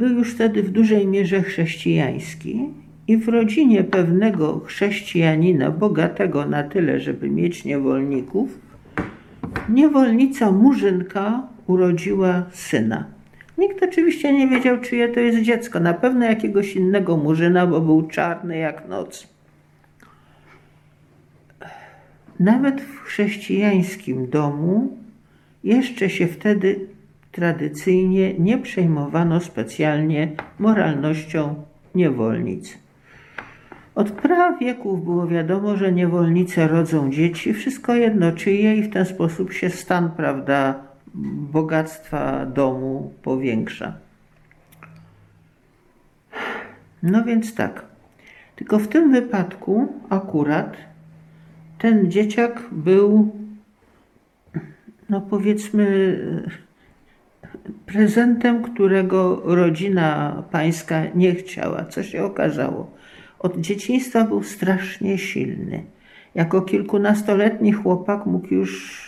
był już wtedy w dużej mierze chrześcijański i w rodzinie pewnego chrześcijanina, bogatego na tyle, żeby mieć niewolników, niewolnica Murzynka urodziła syna. Nikt oczywiście nie wiedział, czyje to jest dziecko. Na pewno jakiegoś innego Murzyna, bo był czarny jak noc. Nawet w chrześcijańskim domu jeszcze się wtedy tradycyjnie nie przejmowano specjalnie moralnością niewolnic. Od prawieków było wiadomo, że niewolnice rodzą dzieci, wszystko jedno czyje i w ten sposób się stan, prawda, bogactwa domu powiększa. No więc tak. Tylko w tym wypadku akurat ten dzieciak był, no powiedzmy, prezentem, którego rodzina pańska nie chciała. Co się okazało? Od dzieciństwa był strasznie silny. Jako kilkunastoletni chłopak mógł już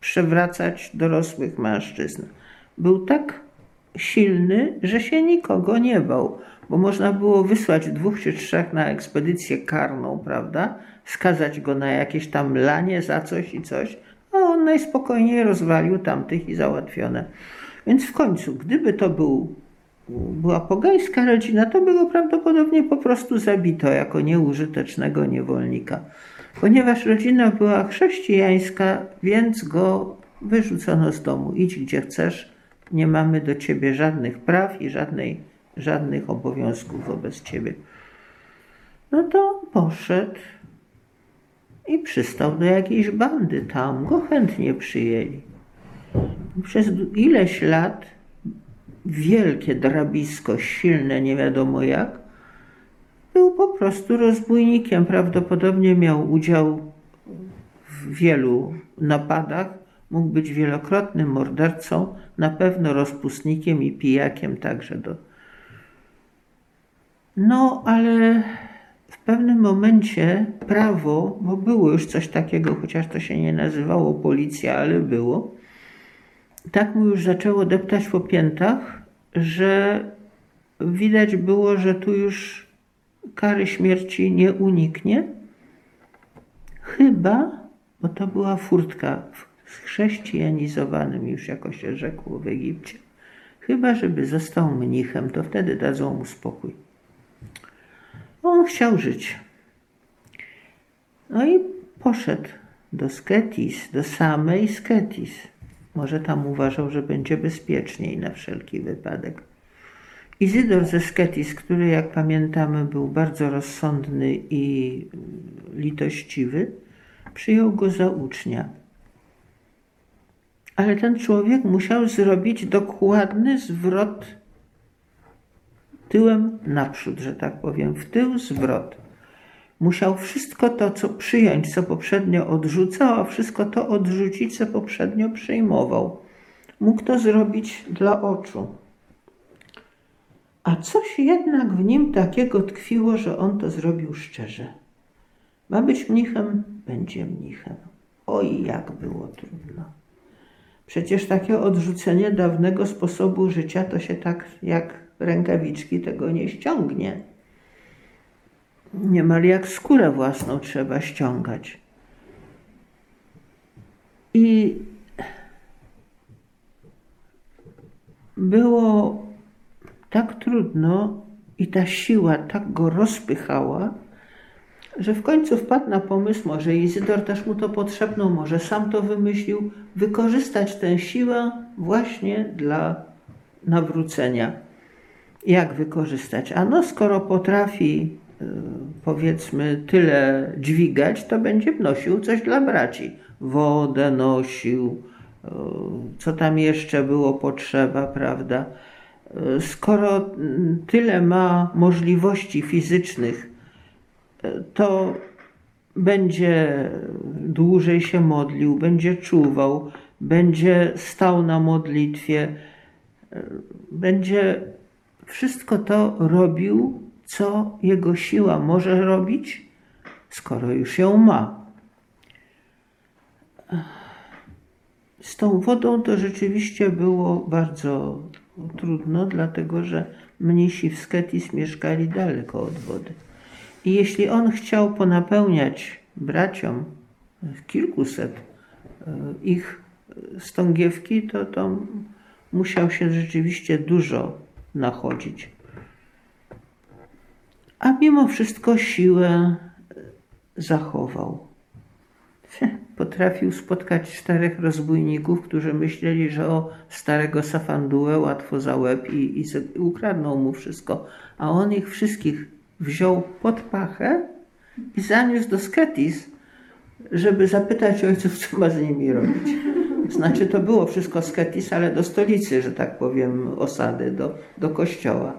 przewracać dorosłych mężczyzn. Był tak silny, że się nikogo nie bał, bo można było wysłać dwóch czy trzech na ekspedycję karną, prawda? Skazać go na jakieś tam lanie za coś i coś, a on najspokojniej rozwalił tamtych i załatwione. Więc w końcu, gdyby to był, była pogańska rodzina, to by go prawdopodobnie po prostu zabito jako nieużytecznego niewolnika. Ponieważ rodzina była chrześcijańska, więc go wyrzucono z domu. Idź gdzie chcesz, nie mamy do ciebie żadnych praw i żadnej, żadnych obowiązków wobec ciebie. No to poszedł i przystał do jakiejś bandy. Tam go chętnie przyjęli. Przez ileś lat wielkie drabisko, silne, nie wiadomo jak, był po prostu rozbójnikiem. Prawdopodobnie miał udział w wielu napadach, mógł być wielokrotnym mordercą, na pewno rozpustnikiem i pijakiem także do. No, ale w pewnym momencie prawo, bo było już coś takiego, chociaż to się nie nazywało policja, ale było, tak mu już zaczęło deptać po piętach, że widać było, że tu już kary śmierci nie uniknie, chyba, bo to była furtka w chrześcijanizowanym już jako się rzekło w Egipcie, chyba żeby został mnichem, to wtedy dadzą mu spokój. On chciał żyć. No i poszedł do Sketis, do samej Sketis. Może tam uważał, że będzie bezpieczniej na wszelki wypadek. Izydor ze Sketis, który jak pamiętamy był bardzo rozsądny i litościwy, przyjął go za ucznia. Ale ten człowiek musiał zrobić dokładny zwrot tyłem naprzód, że tak powiem, w tył zwrot. Musiał wszystko to, co przyjąć, co poprzednio odrzucał, a wszystko to odrzucić, co poprzednio przyjmował. Mógł to zrobić dla oczu. A coś jednak w nim takiego tkwiło, że on to zrobił szczerze. Ma być mnichem, będzie mnichem. Oj, jak było trudno. Przecież takie odrzucenie dawnego sposobu życia to się tak jak rękawiczki tego nie ściągnie. Niemal jak skórę własną trzeba ściągać. I było tak trudno i ta siła tak go rozpychała, że w końcu wpadł na pomysł, może Izydor też mu to potrzebno, może sam to wymyślił, wykorzystać tę siłę właśnie dla nawrócenia. Jak wykorzystać? A no, skoro potrafi, powiedzmy, tyle dźwigać, to będzie nosił coś dla braci. Wodę nosił, y, co tam jeszcze było potrzeba, prawda? skoro tyle ma możliwości fizycznych, to będzie dłużej się modlił, będzie czuwał, będzie stał na modlitwie, będzie wszystko to robił, co jego siła może robić, skoro już ją ma. Z tą wodą to rzeczywiście było bardzo trudno, dlatego że mnisi w Sketis mieszkali daleko od wody. I jeśli on chciał ponapełniać braciom kilkuset e, ich stągiewki, to, to musiał się rzeczywiście dużo nachodzić. A mimo wszystko siłę zachował. Potrafił spotkać czterech rozbójników, którzy myśleli, że o starego Safandułę łatwo za łeb i, i ukradną mu wszystko. A on ich wszystkich wziął pod pachę i zaniósł do Sketis, żeby zapytać ojców, co ma z nimi robić. Znaczy to było wszystko Sketis, ale do stolicy, że tak powiem, osady, do, do kościoła.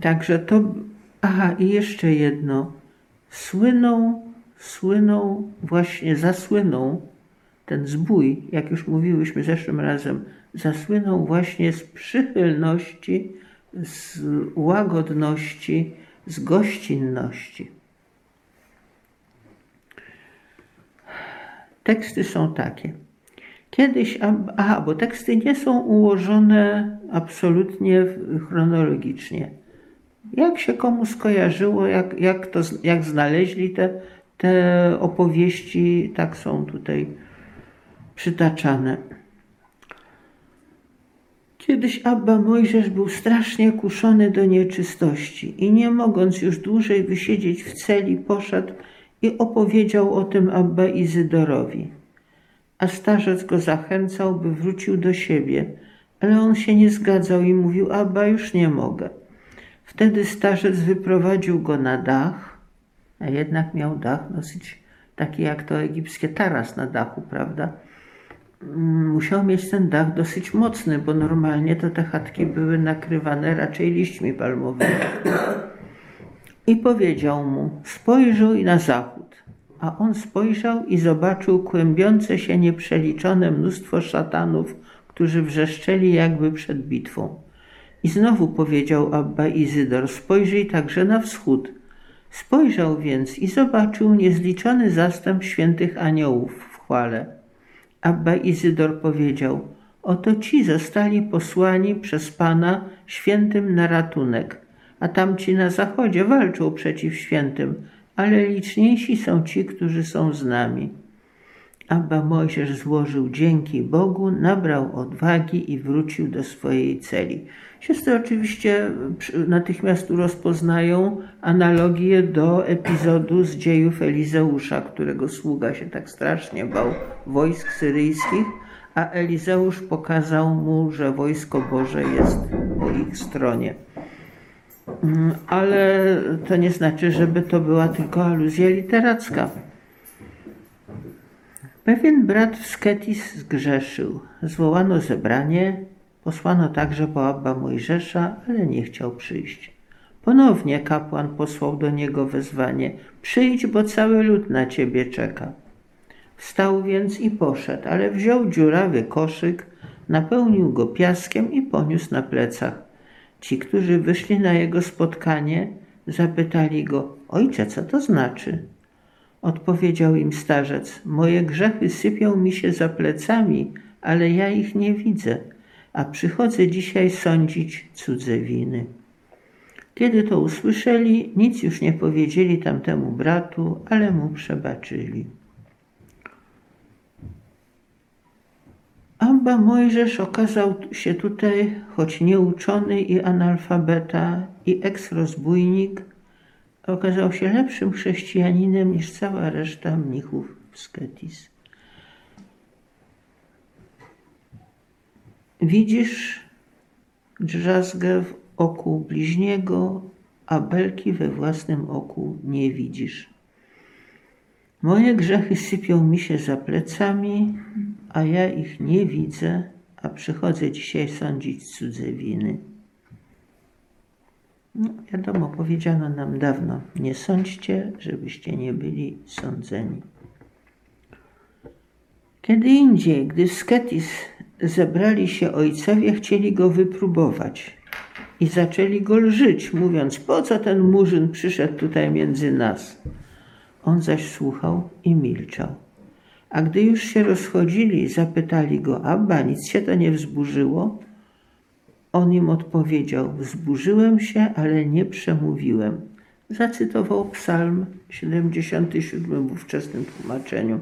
Także to... Aha, i jeszcze jedno. Słynął, słynął, właśnie zasłynął ten zbój, jak już mówiłyśmy zeszłym razem, zasłynął właśnie z przychylności, z łagodności, z gościnności. Teksty są takie. Kiedyś, aha, bo teksty nie są ułożone absolutnie chronologicznie. Jak się komu skojarzyło, jak, jak, to, jak znaleźli te, te opowieści, tak są tutaj przytaczane. Kiedyś Abba Mojżesz był strasznie kuszony do nieczystości i nie mogąc już dłużej wysiedzieć w celi, poszedł i opowiedział o tym Abba Izydorowi. A starzec go zachęcał, by wrócił do siebie, ale on się nie zgadzał i mówił: Abba, już nie mogę. Wtedy starzec wyprowadził go na dach, a jednak miał dach dosyć taki jak to egipskie taras na dachu, prawda? Musiał mieć ten dach dosyć mocny, bo normalnie to te chatki były nakrywane raczej liśćmi palmowymi. I powiedział mu: Spojrzyj na zachód. A on spojrzał i zobaczył kłębiące się nieprzeliczone mnóstwo szatanów, którzy wrzeszczeli jakby przed bitwą. I znowu powiedział Abba Izydor: Spojrzyj także na wschód. Spojrzał więc i zobaczył niezliczony zastęp świętych aniołów w chwale. Abba Izydor powiedział: Oto ci zostali posłani przez Pana świętym na ratunek a tamci na zachodzie walczą przeciw świętym, ale liczniejsi są ci, którzy są z nami. Abba Mojżesz złożył dzięki Bogu, nabrał odwagi i wrócił do swojej celi. Siostry oczywiście natychmiast rozpoznają analogię do epizodu z dziejów Elizeusza, którego sługa się tak strasznie bał wojsk syryjskich, a Elizeusz pokazał mu, że wojsko Boże jest po ich stronie. Mm, ale to nie znaczy, żeby to była tylko aluzja literacka. Pewien brat w Sketis zgrzeszył. Zwołano zebranie, posłano także po Abba Mojżesza, ale nie chciał przyjść. Ponownie kapłan posłał do niego wezwanie: Przyjdź, bo cały lud na ciebie czeka. Wstał więc i poszedł, ale wziął dziurawy koszyk, napełnił go piaskiem i poniósł na plecach. Ci, którzy wyszli na jego spotkanie, zapytali go: Ojcze, co to znaczy? Odpowiedział im starzec: Moje grzechy sypią mi się za plecami, ale ja ich nie widzę, a przychodzę dzisiaj sądzić cudze winy. Kiedy to usłyszeli, nic już nie powiedzieli tamtemu bratu, ale mu przebaczyli. Abba Mojżesz okazał się tutaj, choć nieuczony i analfabeta i eks-rozbójnik, okazał się lepszym chrześcijaninem niż cała reszta mnichów w Sketis. Widzisz drzazgę w oku bliźniego, a belki we własnym oku nie widzisz. Moje grzechy sypią mi się za plecami, a ja ich nie widzę, a przychodzę dzisiaj sądzić cudze winy. No, wiadomo, powiedziano nam dawno, nie sądźcie, żebyście nie byli sądzeni. Kiedy indziej, gdy w Sketis zebrali się ojcowie, chcieli go wypróbować i zaczęli go lżyć, mówiąc, po co ten murzyn przyszedł tutaj między nas? On zaś słuchał i milczał. A gdy już się rozchodzili, zapytali go, Abba, nic się to nie wzburzyło? On im odpowiedział, wzburzyłem się, ale nie przemówiłem. Zacytował psalm 77 w ówczesnym tłumaczeniu.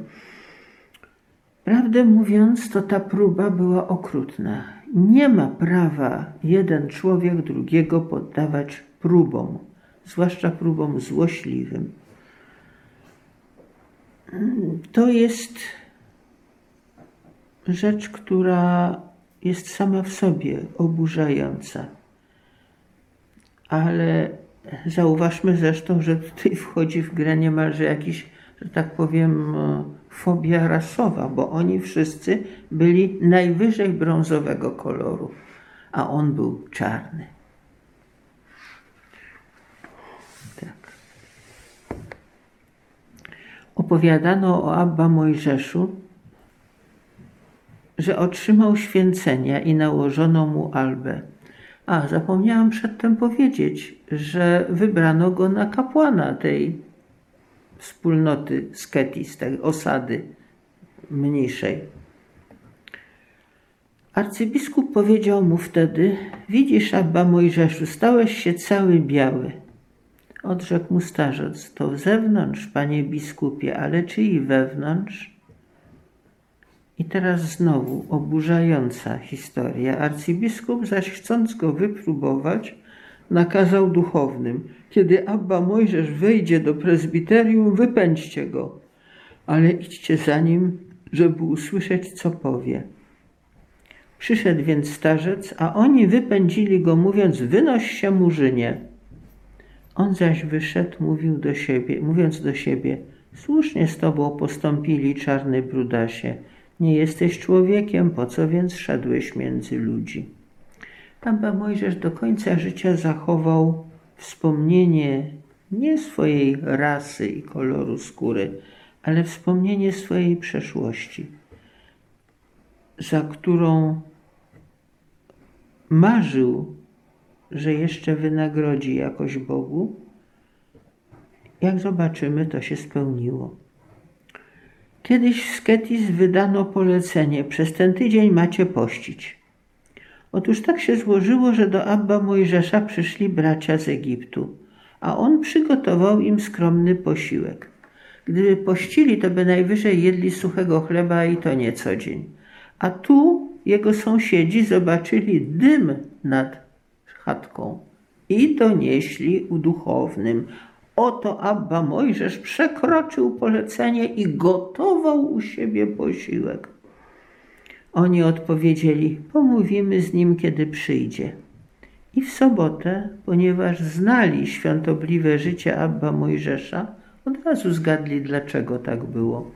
Prawdę mówiąc, to ta próba była okrutna. Nie ma prawa jeden człowiek drugiego poddawać próbom, zwłaszcza próbom złośliwym. To jest rzecz, która jest sama w sobie oburzająca. Ale zauważmy zresztą, że tutaj wchodzi w grę niemalże jakiś, że tak powiem, fobia rasowa, bo oni wszyscy byli najwyżej brązowego koloru, a on był czarny. Tak. Opowiadano o Abba Mojżeszu, że otrzymał święcenia i nałożono mu albę. A, zapomniałam przedtem powiedzieć, że wybrano go na kapłana tej wspólnoty Sketis, tej osady mniejszej. Arcybiskup powiedział mu wtedy: Widzisz, Abba Mojżeszu, stałeś się cały biały. Odrzekł mu starzec: To w zewnątrz, panie biskupie, ale czy i wewnątrz? I teraz znowu oburzająca historia. Arcybiskup zaś chcąc go wypróbować, nakazał duchownym: Kiedy Abba Mojżesz wejdzie do prezbiterium, wypędźcie go, ale idźcie za nim, żeby usłyszeć, co powie. Przyszedł więc starzec, a oni wypędzili go, mówiąc: Wynoś się, murzynie. On zaś wyszedł, mówił do siebie, mówiąc do siebie: Słusznie z tobą postąpili czarny brudasie. Nie jesteś człowiekiem, po co więc szedłeś między ludzi? Abba Mojżesz do końca życia zachował wspomnienie nie swojej rasy i koloru skóry, ale wspomnienie swojej przeszłości, za którą marzył, że jeszcze wynagrodzi jakoś Bogu. Jak zobaczymy, to się spełniło. Kiedyś w Sketis wydano polecenie: przez ten tydzień macie pościć. Otóż tak się złożyło, że do Abba Mojżesza przyszli bracia z Egiptu, a on przygotował im skromny posiłek. Gdyby pościli, to by najwyżej jedli suchego chleba i to nie co dzień. A tu jego sąsiedzi zobaczyli dym nad chatką i donieśli uduchownym. Oto Abba Mojżesz przekroczył polecenie i gotował u siebie posiłek. Oni odpowiedzieli: Pomówimy z nim, kiedy przyjdzie. I w sobotę, ponieważ znali świątobliwe życie Abba Mojżesza, od razu zgadli, dlaczego tak było.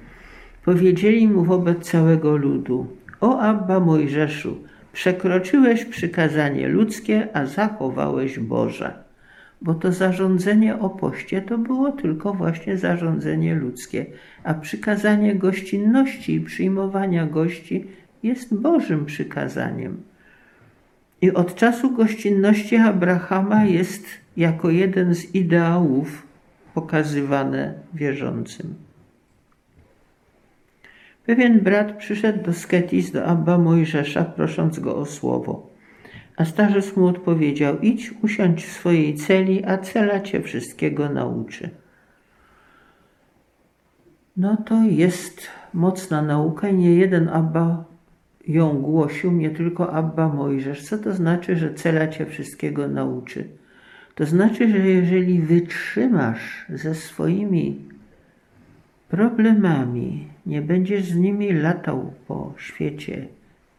Powiedzieli mu wobec całego ludu: O Abba Mojżeszu, przekroczyłeś przykazanie ludzkie, a zachowałeś Boże. Bo to zarządzenie o poście to było tylko właśnie zarządzenie ludzkie, a przykazanie gościnności i przyjmowania gości jest Bożym przykazaniem. I od czasu gościnności Abrahama jest jako jeden z ideałów pokazywane wierzącym. Pewien brat przyszedł do Sketis, do Abba Mojżesza, prosząc go o słowo. A starzec mu odpowiedział: Idź, usiądź w swojej celi, a cela cię wszystkiego nauczy. No to jest mocna nauka i nie jeden Abba ją głosił, nie tylko Abba Mojżesz. Co to znaczy, że cela cię wszystkiego nauczy? To znaczy, że jeżeli wytrzymasz ze swoimi problemami, nie będziesz z nimi latał po świecie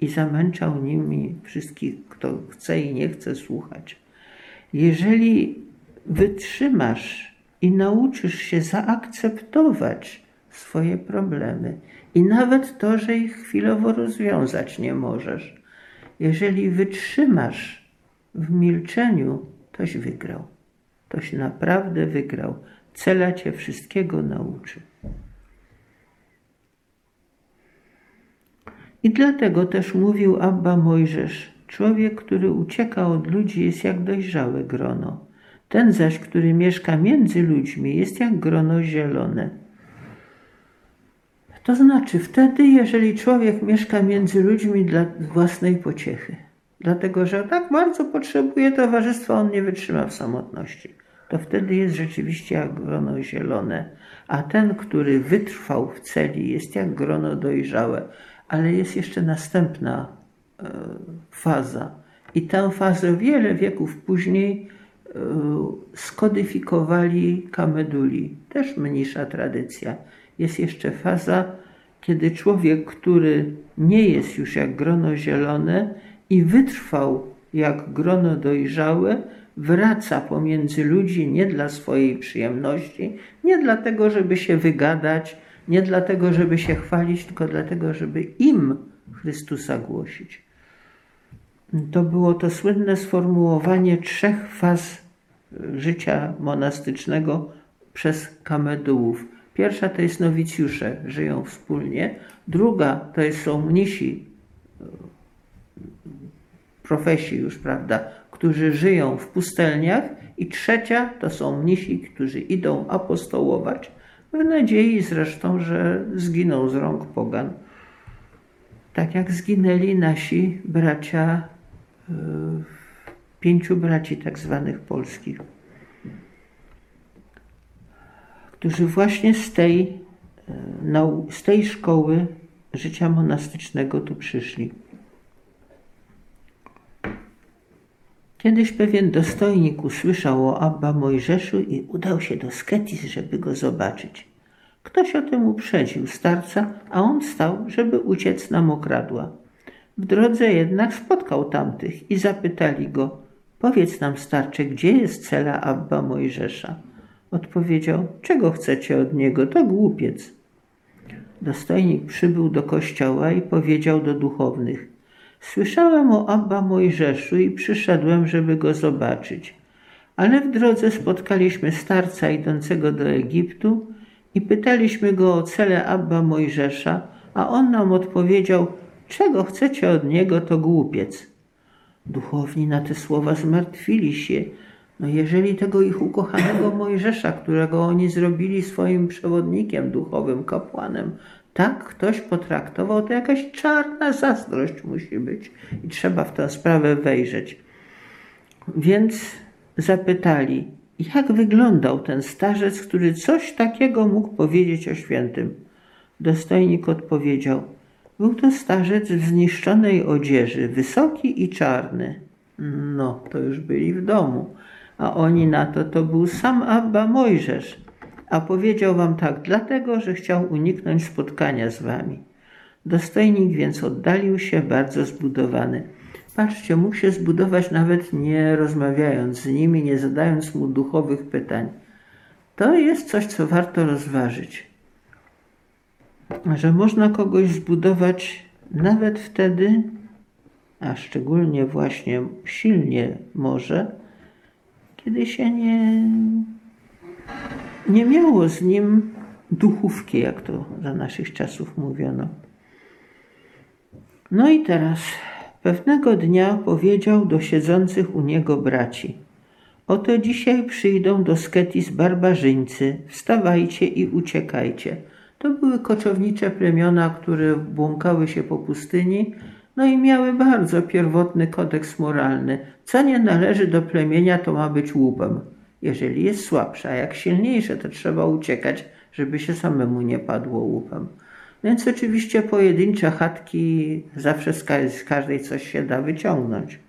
i zamęczał nimi wszystkich, kto chce i nie chce słuchać. Jeżeli wytrzymasz i nauczysz się zaakceptować swoje problemy i nawet to, że ich chwilowo rozwiązać nie możesz, jeżeli wytrzymasz w milczeniu, toś wygrał. Toś naprawdę wygrał. Cela cię wszystkiego nauczy. I dlatego też mówił Abba Mojżesz, człowiek, który ucieka od ludzi jest jak dojrzałe grono. Ten zaś, który mieszka między ludźmi jest jak grono zielone. To znaczy wtedy, jeżeli człowiek mieszka między ludźmi dla własnej pociechy, dlatego że tak bardzo potrzebuje towarzystwa, on nie wytrzyma w samotności, to wtedy jest rzeczywiście jak grono zielone, a ten, który wytrwał w celi, jest jak grono dojrzałe, ale jest jeszcze następna e, faza. I tę fazę wiele wieków później e, skodyfikowali kameduli, też mniejsza tradycja. Jest jeszcze faza, kiedy człowiek, który nie jest już jak grono zielone i wytrwał jak grono dojrzałe, wraca pomiędzy ludzi nie dla swojej przyjemności, nie dlatego, żeby się wygadać, nie dlatego, żeby się chwalić, tylko dlatego, żeby im Chrystusa głosić. To było to słynne sformułowanie trzech faz życia monastycznego przez kamedułów. Pierwsza to jest nowicjusze, żyją wspólnie. Druga to są mnisi profesji już, prawda, którzy żyją w pustelniach. I trzecia to są mnisi, którzy idą apostołować, w nadziei zresztą, że zginą z rąk pogan. Tak jak zginęli nasi bracia, e, pięciu braci tak zwanych polskich, którzy właśnie z tej, e, z tej szkoły życia monastycznego tu przyszli. Kiedyś pewien dostojnik usłyszał o Abba Mojżeszu i udał się do Sketis, żeby go zobaczyć. Ktoś o tym uprzedził starca, a on stał, żeby uciec na mokradła. W drodze jednak spotkał tamtych i zapytali go: Powiedz nam, starcze, gdzie jest cela Abba Mojżesza? Odpowiedział: Czego chcecie od niego? To głupiec. Dostojnik przybył do kościoła i powiedział do duchownych: Słyszałem o Abba Mojżeszu i przyszedłem, żeby go zobaczyć. Ale w drodze spotkaliśmy starca idącego do Egiptu i pytaliśmy go o cele Abba Mojżesza, a on nam odpowiedział, czego chcecie od niego, to głupiec. Duchowni na te słowa zmartwili się. No jeżeli tego ich ukochanego Mojżesza, którego oni zrobili swoim przewodnikiem duchowym, kapłanem, tak ktoś potraktował, to jakaś czarna zazdrość musi być i trzeba w tę sprawę wejrzeć. Więc zapytali, jak wyglądał ten starzec, który coś takiego mógł powiedzieć o świętym. Dostojnik odpowiedział, był to starzec w zniszczonej odzieży, wysoki i czarny. No, to już byli w domu, a oni na to, to był sam Abba Mojżesz, a powiedział wam tak dlatego, że chciał uniknąć spotkania z wami. Dostojnik więc oddalił się, bardzo zbudowany. Patrzcie, mógł się zbudować nawet nie rozmawiając z nimi, nie zadając mu duchowych pytań. To jest coś, co warto rozważyć. Że można kogoś zbudować nawet wtedy, a szczególnie właśnie silnie może, kiedy się nie, nie miało z nim duchówki, jak to za naszych czasów mówiono. No i teraz pewnego dnia powiedział do siedzących u niego braci: Oto dzisiaj przyjdą do Sketis barbarzyńcy, wstawajcie i uciekajcie. To były koczownicze plemiona, które błąkały się po pustyni, no i miały bardzo pierwotny kodeks moralny. Co nie należy do plemienia, to ma być łupem jeżeli jest słabsze, a jak silniejsze, to trzeba uciekać, żeby się samemu nie padło łupem. Więc oczywiście pojedyncze chatki zawsze z każdej coś się da wyciągnąć.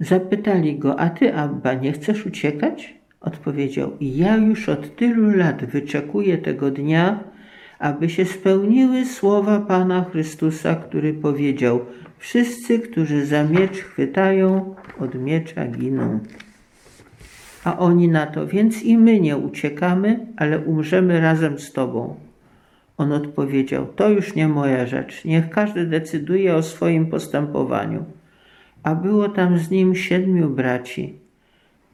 Zapytali go, a ty, Abba, nie chcesz uciekać? Odpowiedział, ja już od tylu lat wyczekuję tego dnia, aby się spełniły słowa Pana Chrystusa, który powiedział: Wszyscy, którzy za miecz chwytają, od miecza giną. A oni na to, więc i my nie uciekamy, ale umrzemy razem z Tobą. On odpowiedział: To już nie moja rzecz, niech każdy decyduje o swoim postępowaniu. A było tam z nim siedmiu braci.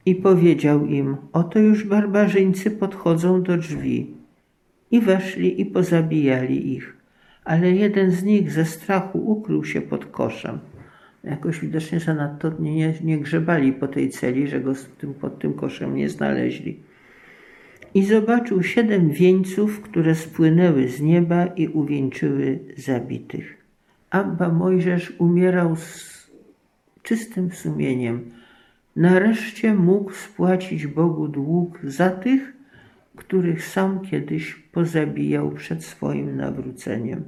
I powiedział im: Oto już barbarzyńcy podchodzą do drzwi. I weszli i pozabijali ich ale jeden z nich ze strachu ukrył się pod koszem. Jakoś widocznie zanadto nie, nie grzebali po tej celi, że go tym, pod tym koszem nie znaleźli. i zobaczył siedem wieńców, które spłynęły z nieba i uwieńczyły zabitych. Abba Mojżesz umierał z czystym sumieniem. Nareszcie mógł spłacić Bogu dług za tych, których sam kiedyś pozabijał przed swoim nawróceniem.